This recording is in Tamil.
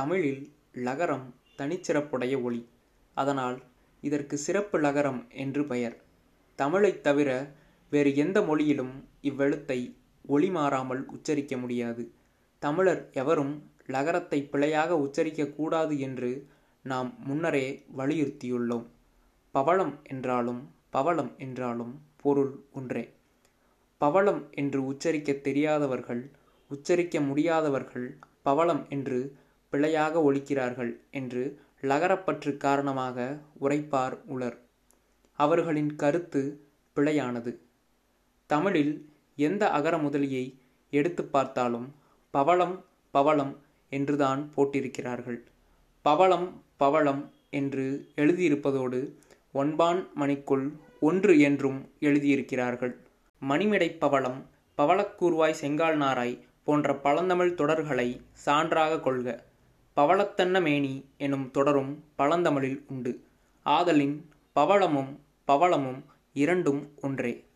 தமிழில் லகரம் தனிச்சிறப்புடைய ஒலி அதனால் இதற்கு சிறப்பு லகரம் என்று பெயர். தமிழைத் தவிர வேறு எந்த மொழியிலும் இவ்வெழுத்தை ஒளி மாறாமல் உச்சரிக்க முடியாது. தமிழர் எவரும் லகரத்தை பிழையாக உச்சரிக்கக்கூடாது என்று நாம் முன்னரே வலியுறுத்தியுள்ளோம். பவளம் என்றாலும் பவளம் என்றாலும் பொருள் ஒன்றே. பவளம் என்று உச்சரிக்க தெரியாதவர்கள் உச்சரிக்க முடியாதவர்கள் பவளம் என்று பிழையாக ஒழிக்கிறார்கள் என்று லகரப்பற்று காரணமாக உரைப்பார் உலர் அவர்களின் கருத்து பிழையானது. தமிழில் எந்த அகர முதலியை எடுத்து பார்த்தாலும் பவளம் பவளம் என்றுதான் போட்டிருக்கிறார்கள். பவளம் பவளம் என்று எழுதியிருப்பதோடு ஒன்பான் மணிக்குள் ஒன்று என்றும் எழுதியிருக்கிறார்கள். மணிமிடை பவளம் பவளக்கூர்வாய் செங்கால் நாராய் போன்ற பழந்தமிழ் தொடர்களை சான்றாக கொள்க. பவளத்தன்ன மேனி எனும் தொடரும் பழந்தமிழில் உண்டு. ஆதலின் பவளமும் பவளமும் இரண்டும் ஒன்றே.